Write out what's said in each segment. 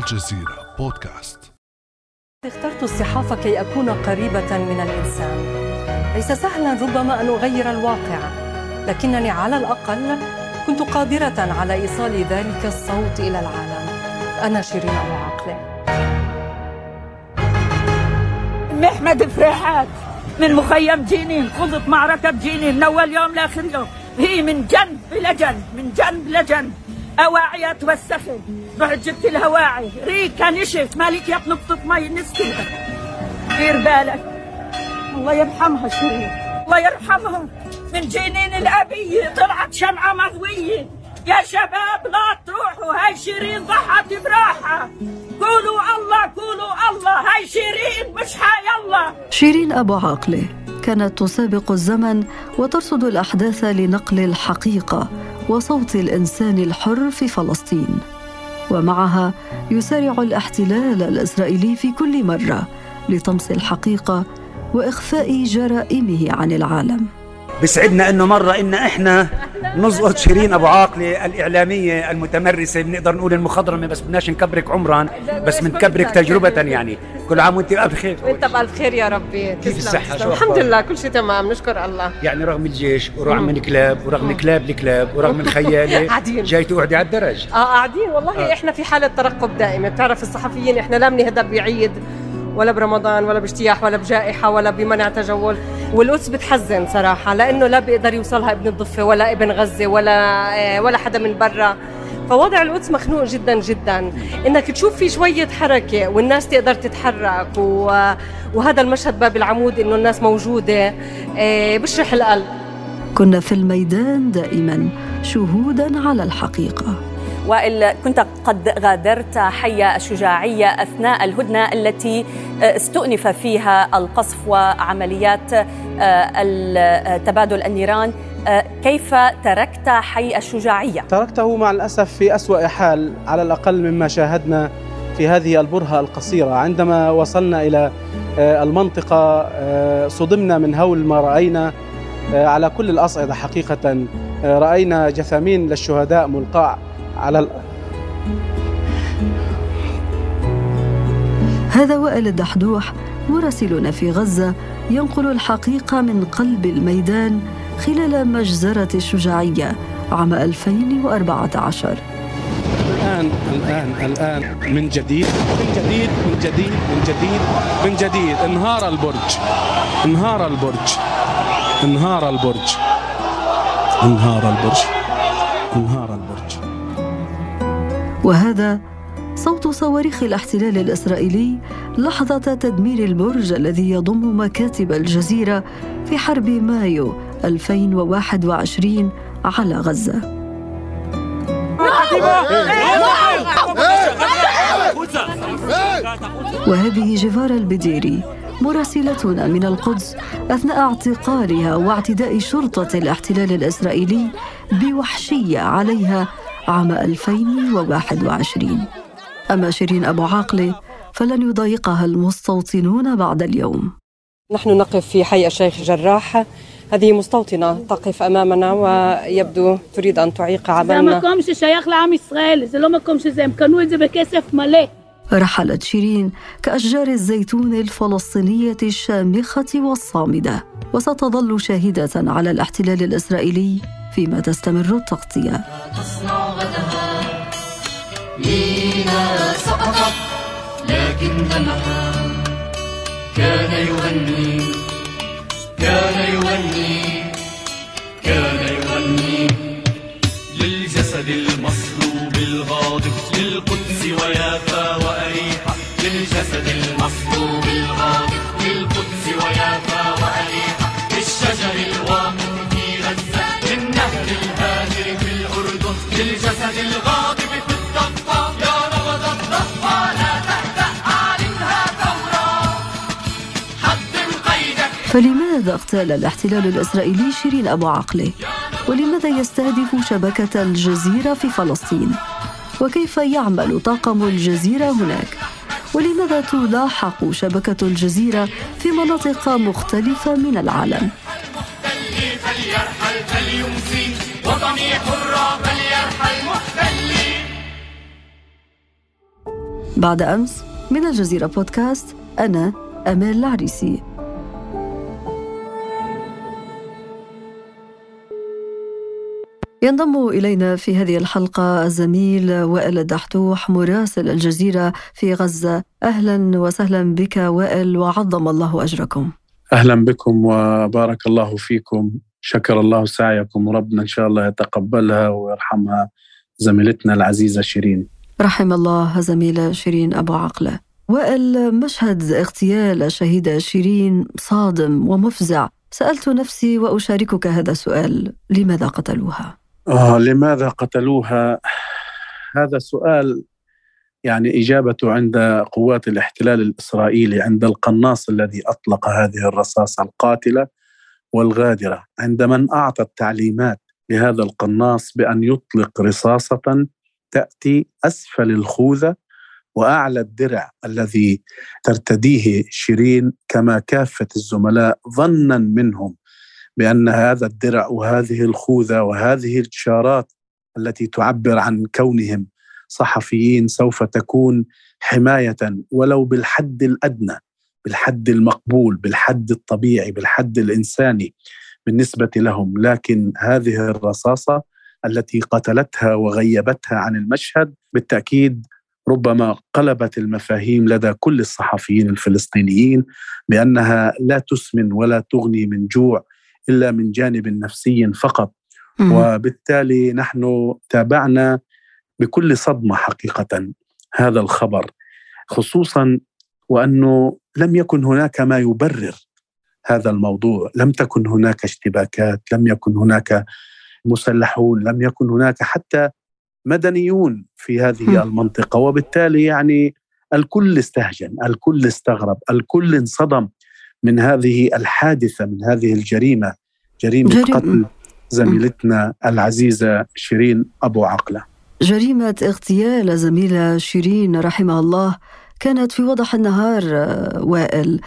الجزيرة بودكاست. اخترت الصحافة كي أكون قريبة من الإنسان. ليس سهلا ربما أن أغير الواقع لكنني على الأقل كنت قادرة على إيصال ذلك الصوت إلى العالم. أنا شيرين أبو عقلة محمد فريحات من مخيم جنين خضت معركة بجنين من أول يوم لآخر يوم. هي من جنب لجنب من جنب لجنب أواعي توسخت رحت جبت الهواعي. ريكا نشف مالك يا نقطة مي نسكت دير بالك. الله يرحمها شيرين الله يرحمها. من جنين الأبية طلعت شمعة مضوية يا شباب لا تروحوا. هاي شيرين ضحت براحة. قولوا الله قولوا الله. هاي شيرين مش هاي الله. شيرين أبو عاقلة كانت تسابق الزمن وترصد الأحداث لنقل الحقيقة. وصوت الإنسان الحر في فلسطين. ومعها يسارع الاحتلال الإسرائيلي في كل مرة لطمس الحقيقة وإخفاء جرائمه عن العالم. بسعدنا إنه مرة إن إحنا نزقط شيرين أبو عاقله الاعلاميه المتمرسة. بنقدر نقول المخضرمة بس بدناش نكبرك عمرا بس بنكبرك تجربة يعني. كل عام وانت بالف خير وانت بالف خير يا ربي. كيف الصحة؟ شو الحمد لله كل شيء تمام. نشكر الله. يعني رغم الجيش ورغم الكلاب ورغم كلاب الكلاب ورغم الخيالة قاعدين. جاي تقعدي على الدرج. آه قاعدين. والله آه. إحنا في حالة ترقب دائمة. بتعرف الصحفيين إحنا لا بنهدى بعيد. ولا برمضان ولا باجتياح ولا بجائحة ولا بمنع تجول. والقدس بتحزن صراحة لأنه لا بيقدر يوصلها ابن الضفة ولا ابن غزة ولا آه، ولا حدا من برا. فوضع القدس مخنوق جدا جدا. إنك تشوف في شوية حركة والناس تقدر تتحرك و... وهذا المشهد باب العمود إنه الناس موجودة آه، بشرح القلب. كنا في الميدان دائما شهودا على الحقيقة. وائل كنت قد غادرت حي الشجاعية أثناء الهدنة التي استؤنف فيها القصف وعمليات آه، تبادل النيران آه، كيف تركت حي الشجاعية؟ تركته مع الأسف في أسوأ حال على الأقل مما شاهدنا في هذه البرهة القصيرة عندما وصلنا إلى آه، المنطقة صدمنا من هول ما رأينا على كل الأصعدة حقيقة رأينا جثامين للشهداء ملقاة على ال... هذا وائل الدحدوح مراسلنا في غزة ينقل الحقيقة من قلب الميدان خلال مجزرة الشجاعية عام 2014 الآن الآن الآن من جديد من جديد من جديد من جديد من جديد انهار البرج انهار البرج انهار البرج انهار البرج انهار البرج. وهذا صوت صواريخ الاحتلال الإسرائيلي لحظة تدمير البرج الذي يضم مكاتب الجزيرة في حرب مايو 2021 على غزة. وهذه جيفارا البديري مراسلتنا من القدس أثناء اعتقالها واعتداء شرطة الاحتلال الإسرائيلي بوحشية عليها عام 2021 أما شيرين أبو عاقلة فلن يضايقها المستوطنون بعد اليوم. نحن نقف في حي الشيخ جراح. هذه مستوطنة تقف أمامنا ويبدو تريد أن تعيق عملنا رحلت شيرين كأشجار الزيتون الفلسطينية الشامخة والصامدة. وستظل شاهدة على الاحتلال الإسرائيلي فيما تستمر التغطية. مينا سقطت لكن دمها كان يغني كان يغني كان يغني للجسد المصلوب الغاضب للقدس ويافا وأريحة للجسد المصلوب فلماذا اغتال الاحتلال الإسرائيلي شيرين أبو عقله؟ ولماذا يستهدف شبكة الجزيرة في فلسطين؟ وكيف يعمل طاقم الجزيرة هناك؟ ولماذا تلاحق شبكة الجزيرة في مناطق مختلفة من العالم؟ وطني محتلي بعد أمس من الجزيرة بودكاست أنا أمال العريسي ينضم إلينا في هذه الحلقة الزميل وائل الدحتوح مراسل الجزيرة في غزة. أهلا وسهلا بك وائل وعظم الله أجركم. أهلا بكم وبارك الله فيكم. شكر الله سعيكم. وربنا إن شاء الله يتقبلها ويرحمها زميلتنا العزيزة شيرين. رحم الله زميلة شيرين أبو عقلة وائل مشهد اغتيال الشهيدة شيرين صادم ومفزع. سألت نفسي وأشاركك هذا السؤال لماذا قتلوها؟ آه لماذا قتلوها؟ هذا سؤال يعني إجابته عند قوات الاحتلال الإسرائيلي عند القناص الذي أطلق هذه الرصاصة القاتلة والغادرة عند من أعطى التعليمات لهذا القناص بأن يطلق رصاصة تأتي أسفل الخوذة وأعلى الدرع الذي ترتديه شيرين كما كافة الزملاء ظنا منهم بأن هذا الدرع وهذه الخوذة وهذه الإشارات التي تعبر عن كونهم صحفيين سوف تكون حماية ولو بالحد الأدنى بالحد المقبول بالحد الطبيعي بالحد الإنساني بالنسبة لهم. لكن هذه الرصاصة التي قتلتها وغيبتها عن المشهد بالتأكيد ربما قلبت المفاهيم لدى كل الصحفيين الفلسطينيين بأنها لا تسمن ولا تغني من جوع إلا من جانب نفسي فقط. وبالتالي نحن تابعنا بكل صدمة حقيقة هذا الخبر خصوصا وأنه لم يكن هناك ما يبرر هذا الموضوع. لم تكن هناك اشتباكات لم يكن هناك مسلحون لم يكن هناك حتى مدنيون في هذه المنطقة. وبالتالي يعني الكل استهجن الكل استغرب الكل انصدم. من هذه الحادثة من هذه الجريمة جريمة جريم. قتل زميلتنا العزيزة شيرين أبو عقلة. جريمة اغتيال زميلة شيرين رحمها الله كانت في وضح النهار وائل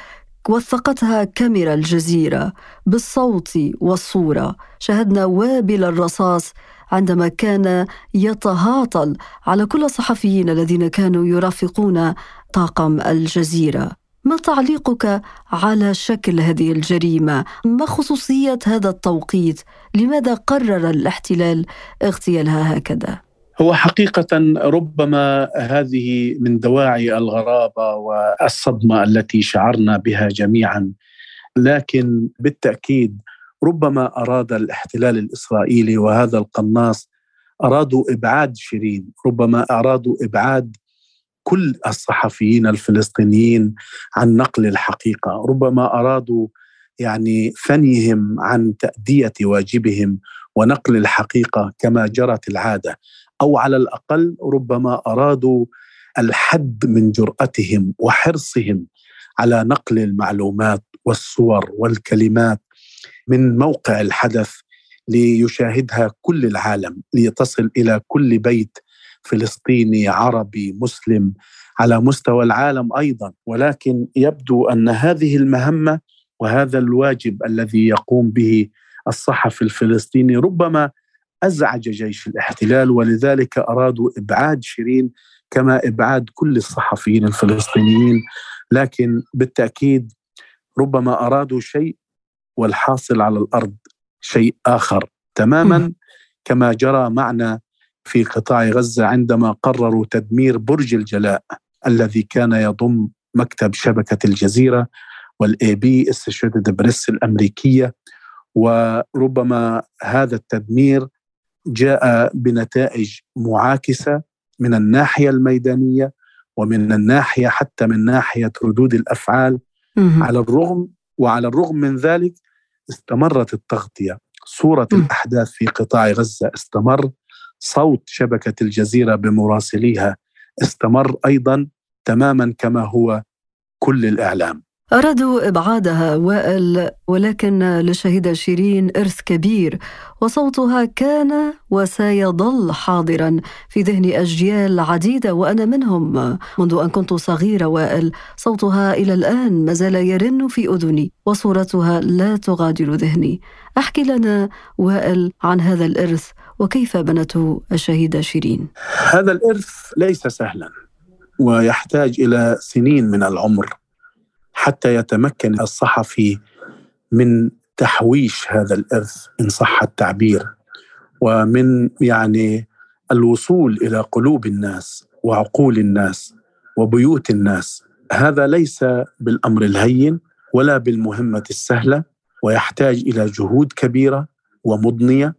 وثقتها كاميرا الجزيرة بالصوت والصورة. شاهدنا وابل الرصاص عندما كان يتهاطل على كل الصحفيين الذين كانوا يرافقون طاقم الجزيرة. ما تعليقك على شكل هذه الجريمة؟ ما خصوصية هذا التوقيت؟ لماذا قرر الاحتلال اغتيالها هكذا؟ هو حقيقة ربما هذه من دواعي الغرابة والصدمة التي شعرنا بها جميعا. لكن بالتأكيد ربما أراد الاحتلال الإسرائيلي وهذا القناص أرادوا إبعاد شيرين ربما أرادوا إبعاد كل الصحفيين الفلسطينيين عن نقل الحقيقة. ربما أرادوا يعني ثنيهم عن تأدية واجبهم ونقل الحقيقة كما جرت العادة. أو على الأقل ربما أرادوا الحد من جرأتهم وحرصهم على نقل المعلومات والصور والكلمات من موقع الحدث ليشاهدها كل العالم لتصل إلى كل بيت فلسطيني عربي مسلم على مستوى العالم أيضا. ولكن يبدو أن هذه المهمة وهذا الواجب الذي يقوم به الصحفي الفلسطيني ربما أزعج جيش الاحتلال ولذلك أرادوا إبعاد شيرين كما إبعاد كل الصحفيين الفلسطينيين. لكن بالتأكيد ربما أرادوا شيء والحاصل على الأرض شيء آخر تماما. كما جرى معنا في قطاع غزة عندما قرروا تدمير برج الجلاء الذي كان يضم مكتب شبكة الجزيرة وال AP Associated Press الأمريكية. وربما هذا التدمير جاء بنتائج معاكسة من الناحية الميدانية ومن الناحية حتى من ناحية ردود الأفعال. على الرغم وعلى الرغم من ذلك استمرت التغطية. صورة م. الأحداث في قطاع غزة استمر. صوت شبكة الجزيرة بمراسليها استمر أيضا تماما كما هو كل الإعلام. أرادوا إبعادها وائل ولكن للشهيدة شيرين إرث كبير وصوتها كان وسيظل حاضرا في ذهن أجيال عديدة وأنا منهم. منذ أن كنت صغيرة وائل صوتها إلى الآن ما زال يرن في أذني وصورتها لا تغادر ذهني. أحكي لنا وائل عن هذا الإرث وكيف بنته الشهيدة شيرين؟ هذا الإرث ليس سهلا ويحتاج إلى سنين من العمر حتى يتمكن الصحفي من تحويش هذا الإرث إن صح التعبير ومن يعني الوصول إلى قلوب الناس وعقول الناس وبيوت الناس. هذا ليس بالأمر الهين ولا بالمهمة السهلة ويحتاج إلى جهود كبيرة ومضنية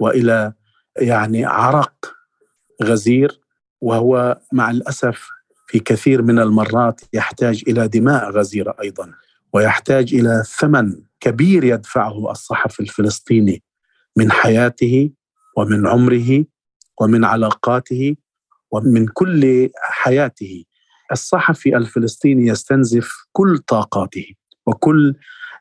وإلى يعني عرق غزير وهو مع الأسف في كثير من المرات يحتاج إلى دماء غزيره أيضا ويحتاج إلى ثمن كبير يدفعه الصحفي الفلسطيني من حياته ومن عمره ومن علاقاته ومن كل حياته. الصحفي الفلسطيني يستنزف كل طاقاته وكل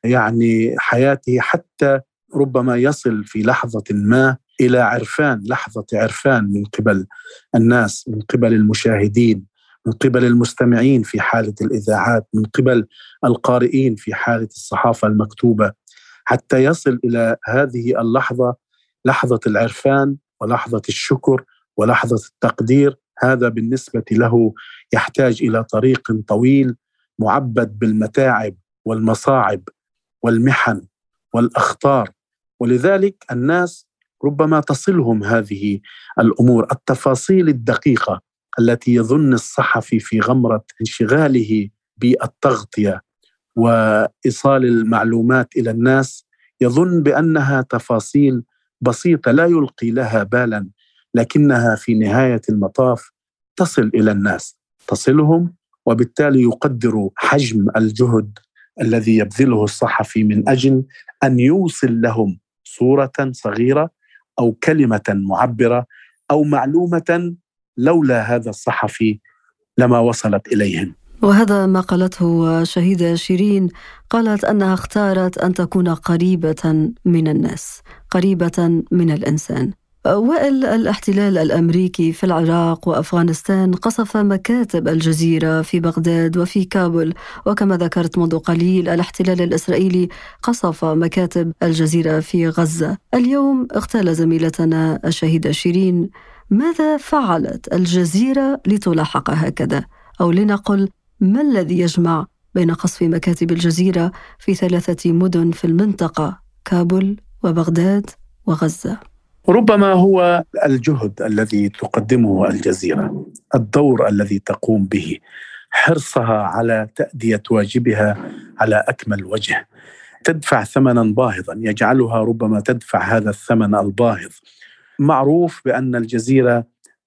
يعني حياته حتى ربما يصل في لحظة ما إلى عرفان لحظة عرفان من قبل الناس من قبل المشاهدين من قبل المستمعين في حالة الإذاعات من قبل القارئين في حالة الصحافة المكتوبة. حتى يصل إلى هذه اللحظة لحظة العرفان ولحظة الشكر ولحظة التقدير. هذا بالنسبة له يحتاج إلى طريق طويل معبد بالمتاعب والمصاعب والمحن والأخطار. ولذلك الناس ربما تصلهم هذه الأمور التفاصيل الدقيقة التي يظن الصحفي في غمرة انشغاله بالتغطية وإيصال المعلومات إلى الناس يظن بأنها تفاصيل بسيطة لا يلقي لها بالا لكنها في نهاية المطاف تصل إلى الناس تصلهم وبالتالي يقدر حجم الجهد الذي يبذله الصحفي من أجل أن يوصل لهم صورة صغيرة أو كلمة معبرة أو معلومة لولا هذا الصحفي لما وصلت إليهم. وهذا ما قالته شهيدة شيرين قالت أنها اختارت أن تكون قريبة من الناس قريبة من الإنسان. وائل الاحتلال الأمريكي في العراق وأفغانستان قصف مكاتب الجزيرة في بغداد وفي كابول وكما ذكرت منذ قليل الاحتلال الإسرائيلي قصف مكاتب الجزيرة في غزة. اليوم اغتال زميلتنا الشهيدة شيرين. ماذا فعلت الجزيرة لتلاحق هكذا؟ أو لنقل ما الذي يجمع بين قصف مكاتب الجزيرة في ثلاثة مدن في المنطقة كابول وبغداد وغزة؟ ربما هو الجهد الذي تقدمه الجزيرة الدور الذي تقوم به حرصها على تأدية واجبها على أكمل وجه. تدفع ثمنا باهظا يجعلها ربما تدفع هذا الثمن الباهظ. معروف بأن الجزيرة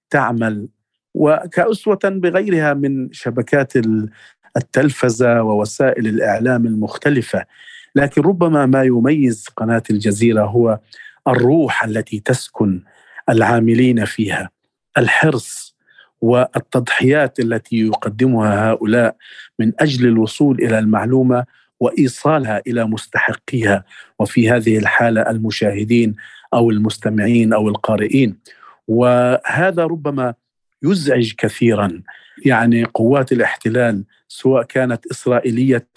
تعمل وكأسوة بغيرها من شبكات التلفزة ووسائل الإعلام المختلفة. لكن ربما ما يميز قناة الجزيرة هو الروح التي تسكن العاملين فيها الحرص والتضحيات التي يقدمها هؤلاء من أجل الوصول إلى المعلومة وإيصالها إلى مستحقيها. وفي هذه الحالة المشاهدين أو المستمعين أو القارئين. وهذا ربما يزعج كثيرا. يعني قوات الاحتلال سواء كانت إسرائيلية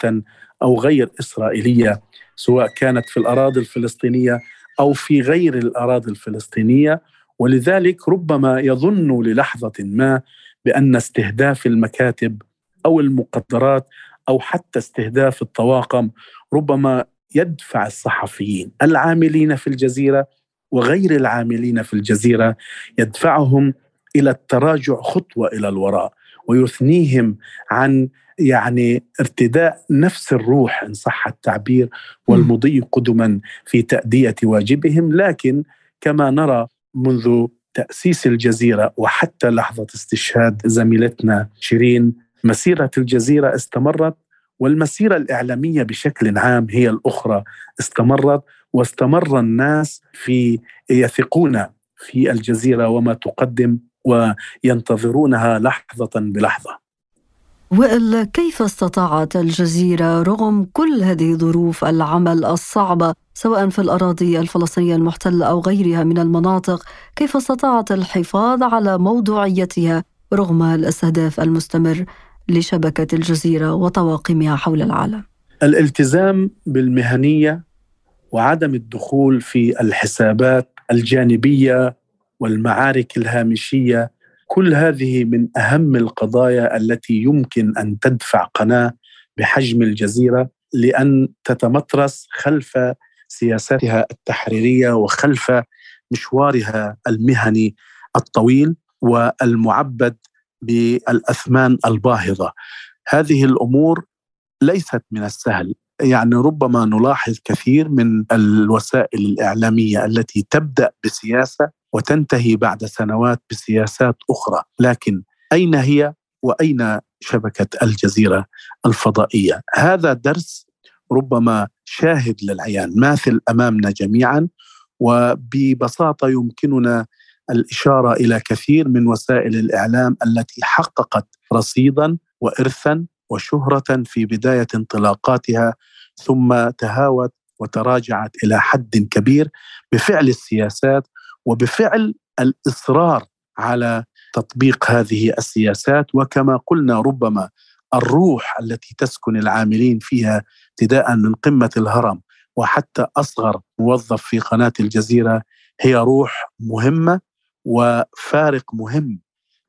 أو غير إسرائيلية سواء كانت في الأراضي الفلسطينية أو في غير الأراضي الفلسطينية. ولذلك ربما يظن للحظة ما بأن استهداف المكاتب أو المقدرات أو حتى استهداف الطواقم ربما يدفع الصحفيين العاملين في الجزيرة وغير العاملين في الجزيرة يدفعهم إلى التراجع خطوة إلى الوراء. ويثنيهم عن يعني ارتداء نفس الروح إن صح التعبير والمضي قدما في تأدية واجبهم. لكن كما نرى منذ تأسيس الجزيرة وحتى لحظة استشهاد زميلتنا شيرين مسيرة الجزيرة استمرت والمسيرة الإعلامية بشكل عام هي الأخرى استمرت واستمر الناس في يثقون في الجزيرة وما تقدم وينتظرونها لحظة بلحظة. وإلا كيف استطاعت الجزيرة رغم كل هذه ظروف العمل الصعبة سواء في الأراضي الفلسطينية المحتلة أو غيرها من المناطق كيف استطاعت الحفاظ على موضوعيتها رغم الاستهداف المستمر لشبكة الجزيرة وطواقمها حول العالم؟ الالتزام بالمهنية وعدم الدخول في الحسابات الجانبية والمعارك الهامشية كل هذه من أهم القضايا التي يمكن أن تدفع قناة بحجم الجزيرة لأن تتمترس خلف سياساتها التحريرية وخلف مشوارها المهني الطويل والمعبد بالأثمان الباهظة. هذه الأمور ليست من السهل، يعني ربما نلاحظ كثير من الوسائل الإعلامية التي تبدأ بسياسة وتنتهي بعد سنوات بسياسات أخرى، لكن أين هي وأين شبكة الجزيرة الفضائية؟ هذا درس ربما شاهد للعيان ماثل أمامنا جميعا وببساطة يمكننا الإشارة إلى كثير من وسائل الإعلام التي حققت رصيدا وارثا وشهرة في بداية انطلاقاتها ثم تهاوت وتراجعت إلى حد كبير بفعل السياسات وبفعل الإصرار على تطبيق هذه السياسات. وكما قلنا ربما الروح التي تسكن العاملين فيها ابتداء من قمة الهرم وحتى أصغر موظف في قناة الجزيرة هي روح مهمة وفارق مهم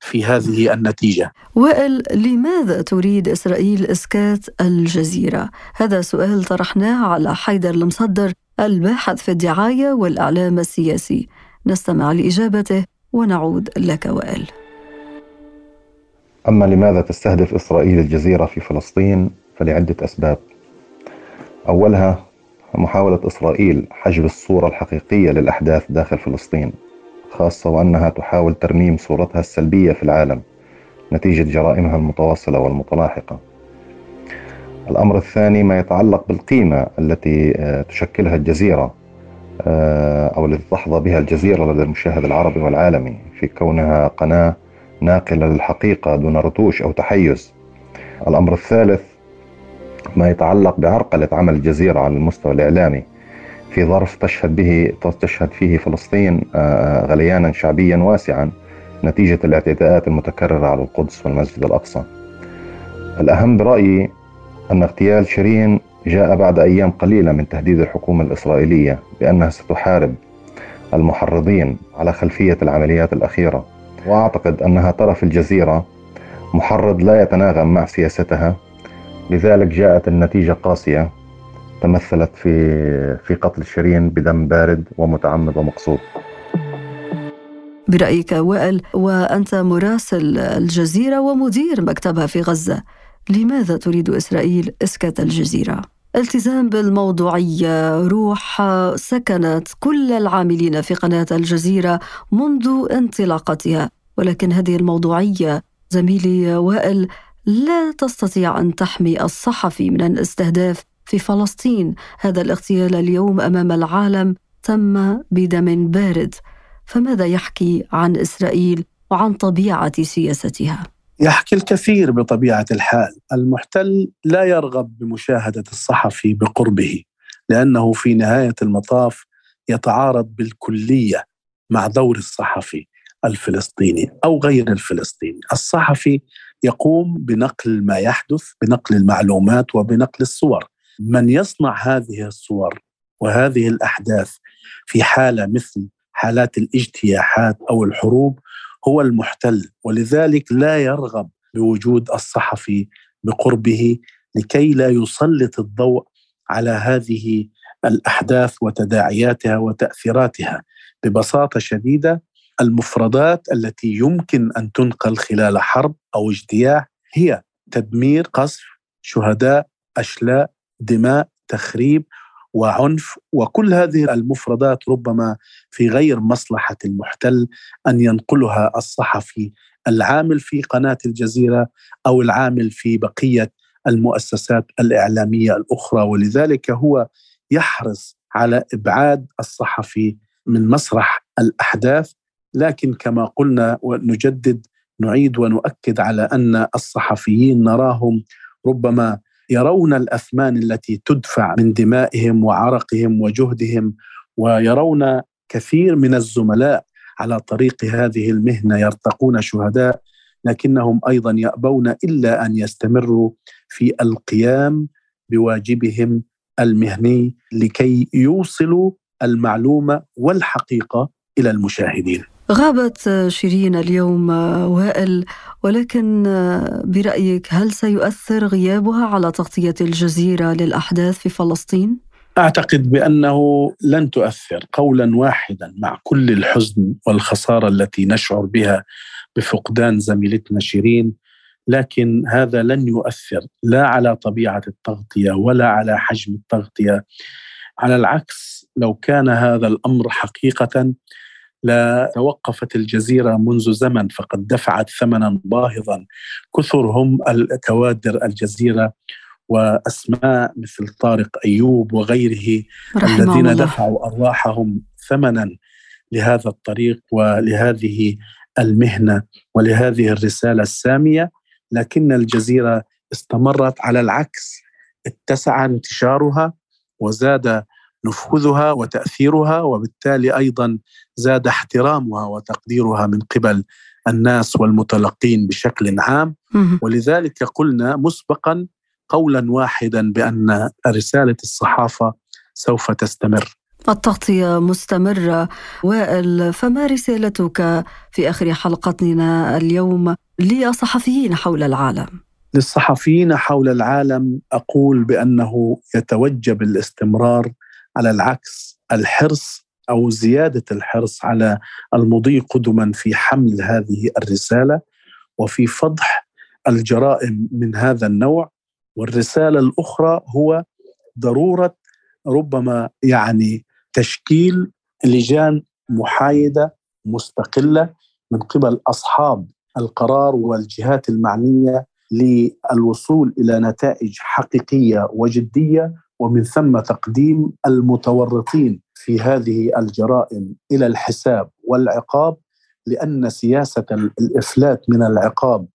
في هذه النتيجة. وائل لماذا تريد إسرائيل إسكات الجزيرة؟ هذا سؤال طرحناه على حيدر المصدر الباحث في الدعاية والإعلام السياسي. نستمع لإجابته ونعود لك وائل. أما لماذا تستهدف إسرائيل الجزيرة في فلسطين فلعدة أسباب. أولها محاولة إسرائيل حجب الصورة الحقيقية للأحداث داخل فلسطين خاصة وأنها تحاول ترميم صورتها السلبية في العالم نتيجة جرائمها المتواصلة والمتلاحقة. الأمر الثاني ما يتعلق بالقيمة التي آه، تشكلها الجزيرة آه، أو التي تحظى بها الجزيرة لدى المشاهد العربي والعالمي في كونها قناة ناقلة للحقيقة دون رتوش أو تحيز. الأمر الثالث ما يتعلق بعرقلة عمل الجزيرة على المستوى الإعلامي. في ظرف تشهد به تشهد فيه فلسطين آه، آه، غليانا شعبيا واسعا نتيجة الاعتداءات المتكررة على القدس والمسجد الأقصى. الأهم برأيي أن اغتيال شيرين جاء بعد أيام قليلة من تهديد الحكومة الإسرائيلية بأنها ستحارب المحرضين على خلفية العمليات الأخيرة. وأعتقد أنها ترى في الجزيرة محرض لا يتناغم مع سياستها لذلك جاءت النتيجة قاسية. تمثلت في في قتل شيرين بدم بارد ومتعمد ومقصود برأيك وائل وأنت مراسل الجزيرة ومدير مكتبها في غزة لماذا تريد إسرائيل إسكات الجزيرة؟ التزام بالموضوعية روح سكنت كل العاملين في قناة الجزيرة منذ انطلاقتها ولكن هذه الموضوعية زميلي وائل لا تستطيع أن تحمي الصحفي من الاستهداف في فلسطين. هذا الاغتيال اليوم أمام العالم تم بدم بارد. فماذا يحكي عن إسرائيل وعن طبيعة سياستها؟ يحكي الكثير بطبيعة الحال. المحتل لا يرغب بمشاهدة الصحفي بقربه لأنه في نهاية المطاف يتعارض بالكلية مع دور الصحفي الفلسطيني أو غير الفلسطيني. الصحفي يقوم بنقل ما يحدث بنقل المعلومات وبنقل الصور. من يصنع هذه الصور وهذه الأحداث في حالة مثل حالات الاجتياحات أو الحروب هو المحتل ولذلك لا يرغب بوجود الصحفي بقربه لكي لا يسلط الضوء على هذه الأحداث وتداعياتها وتأثيراتها. ببساطة شديدة المفردات التي يمكن أن تنقل خلال حرب أو اجتياح هي تدمير قصف شهداء أشلاء دماء تخريب وعنف وكل هذه المفردات ربما في غير مصلحة المحتل أن ينقلها الصحفي العامل في قناة الجزيرة أو العامل في بقية المؤسسات الإعلامية الأخرى. ولذلك هو يحرص على إبعاد الصحفي من مسرح الأحداث. لكن كما قلنا ونجدد نعيد ونؤكد على أن الصحفيين نراهم ربما يرون الأثمان التي تدفع من دمائهم وعرقهم وجهدهم ويرون كثير من الزملاء على طريق هذه المهنة يرتقون شهداء لكنهم أيضا يأبون إلا أن يستمروا في القيام بواجبهم المهني لكي يوصلوا المعلومة والحقيقة إلى المشاهدين. غابت شيرين اليوم وائل ولكن برأيك هل سيؤثر غيابها على تغطية الجزيرة للأحداث في فلسطين؟ أعتقد بأنه لن تؤثر قولا واحدا مع كل الحزن والخسارة التي نشعر بها بفقدان زميلتنا شيرين. لكن هذا لن يؤثر لا على طبيعة التغطية ولا على حجم التغطية. على العكس لو كان هذا الأمر حقيقه لتوقفت الجزيرة منذ زمن فقد دفعت ثمنا باهظا كثر هم الكوادر الجزيرة وأسماء مثل طارق أيوب وغيره الذين الله. دفعوا أرواحهم ثمنا لهذا الطريق ولهذه المهنة ولهذه الرسالة السامية لكن الجزيرة استمرت على العكس اتسع انتشارها وزاد نفوذها وتأثيرها وبالتالي أيضا زاد احترامها وتقديرها من قبل الناس والمتلقين بشكل عام. ولذلك قلنا مسبقا قولا واحدا بأن رسالة الصحافة سوف تستمر. التغطية مستمرة وائل فما رسالتك في آخر حلقتنا اليوم للصحفيين حول العالم؟ للصحفيين حول العالم أقول بأنه يتوجب الاستمرار على العكس الحرص أو زيادة الحرص على المضي قدما في حمل هذه الرسالة وفي فضح الجرائم من هذا النوع والرسالة الأخرى هو ضرورة ربما يعني تشكيل لجان محايدة مستقلة من قبل أصحاب القرار والجهات المعنية للوصول إلى نتائج حقيقية وجدية ومن ثم تقديم المتورطين في هذه الجرائم إلى الحساب والعقاب لأن سياسة الإفلات من العقاب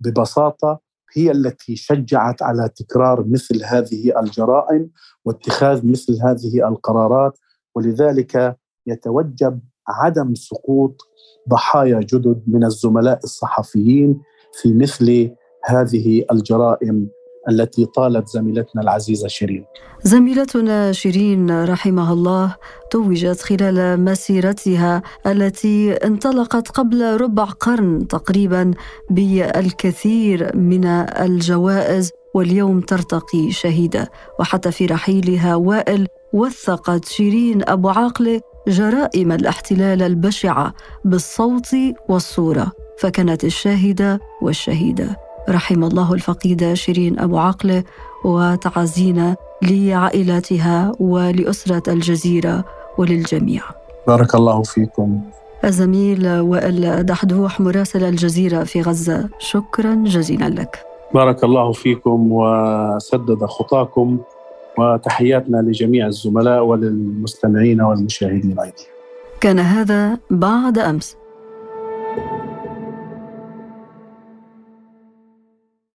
ببساطة هي التي شجعت على تكرار مثل هذه الجرائم واتخاذ مثل هذه القرارات ولذلك يتوجب عدم سقوط ضحايا جدد من الزملاء الصحفيين في مثل هذه الجرائم التي طالت زميلتنا العزيزة شيرين. زميلتنا شيرين رحمها الله توجت خلال مسيرتها التي انطلقت قبل ربع قرن تقريبا بالكثير من الجوائز واليوم ترتقي شهيدة. وحتى في رحيلها وائل وثقت شيرين أبو عاقلة جرائم الاحتلال البشعة بالصوت والصورة فكانت الشاهدة والشهيدة. رحم الله الفقيدة شيرين أبو عقلة وتعازينا لعائلاتها ولأسرة الجزيرة وللجميع. بارك الله فيكم. الزميل وائل دحدوح مراسل الجزيرة في غزة شكرا جزيلا لك. بارك الله فيكم وسدد خطاكم وتحياتنا لجميع الزملاء وللمستمعين والمشاهدين أيضا. كان هذا بعد أمس.